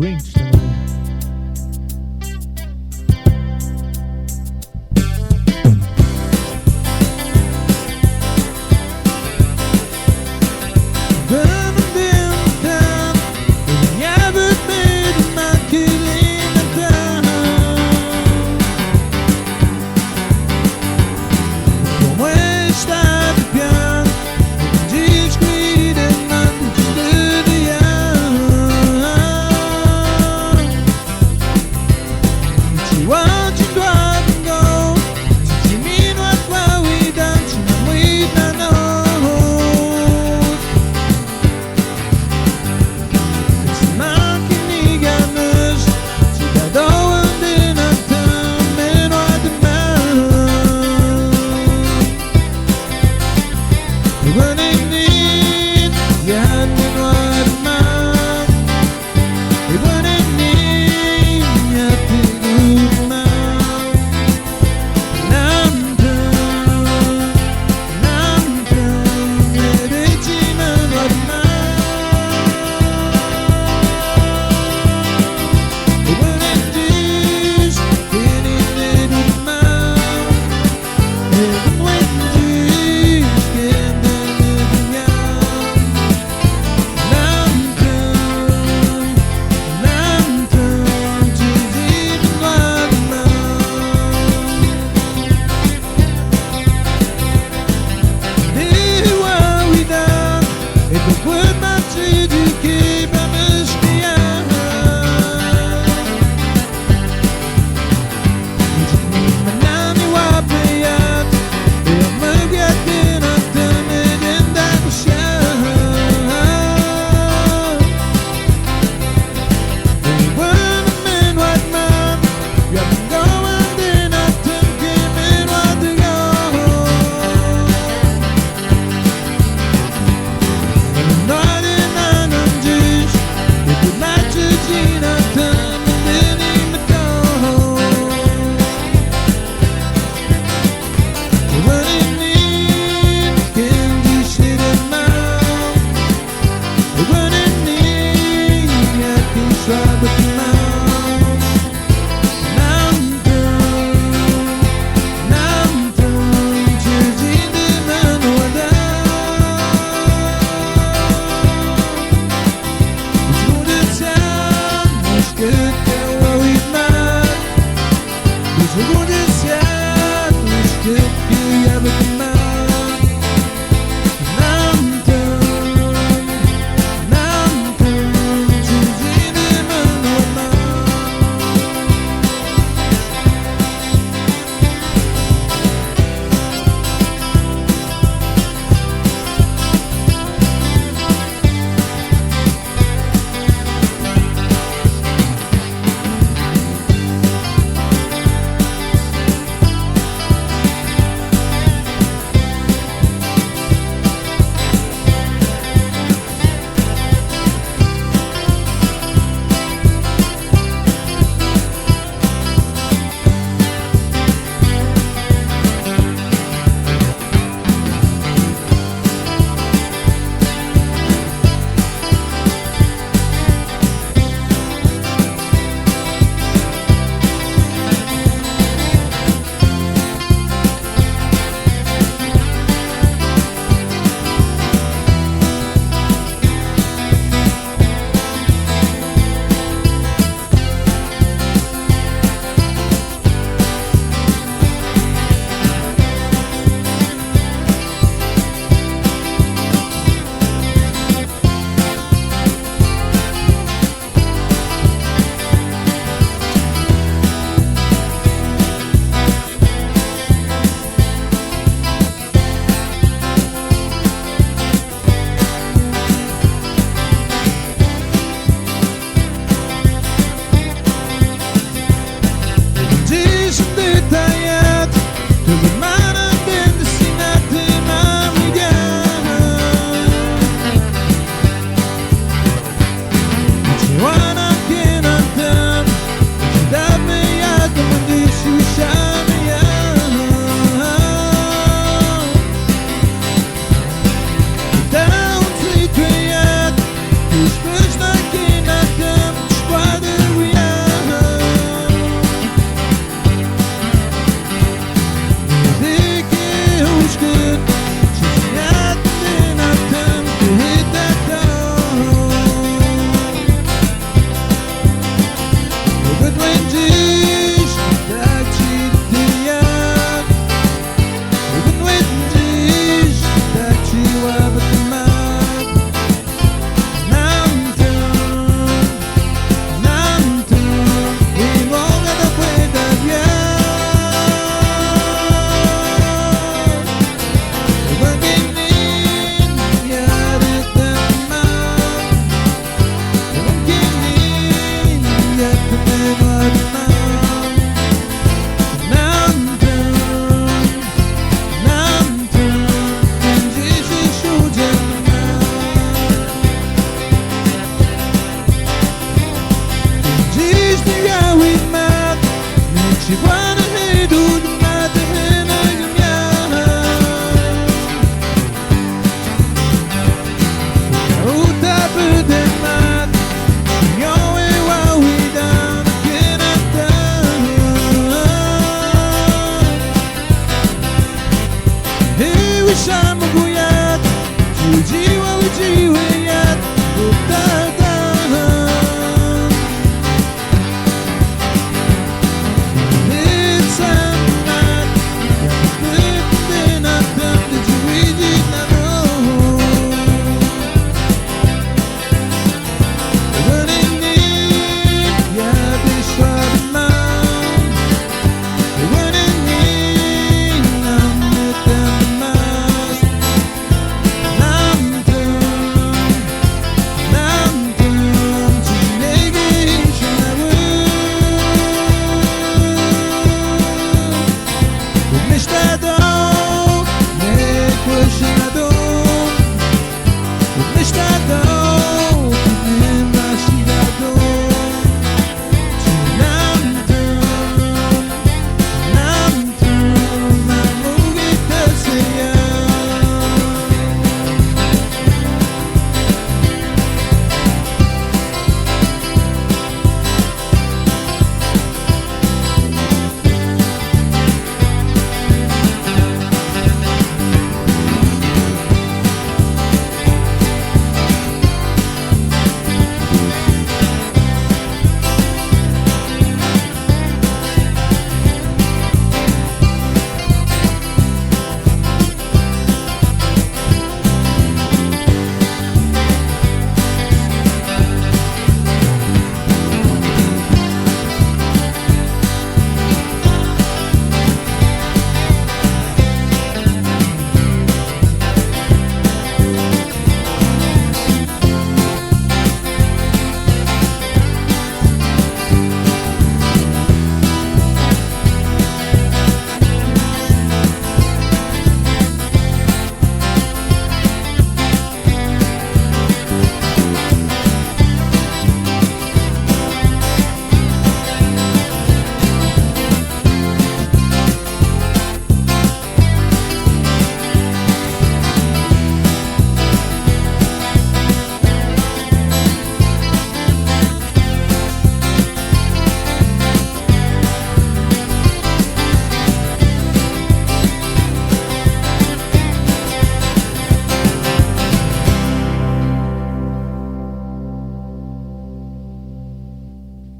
Grinch também. good.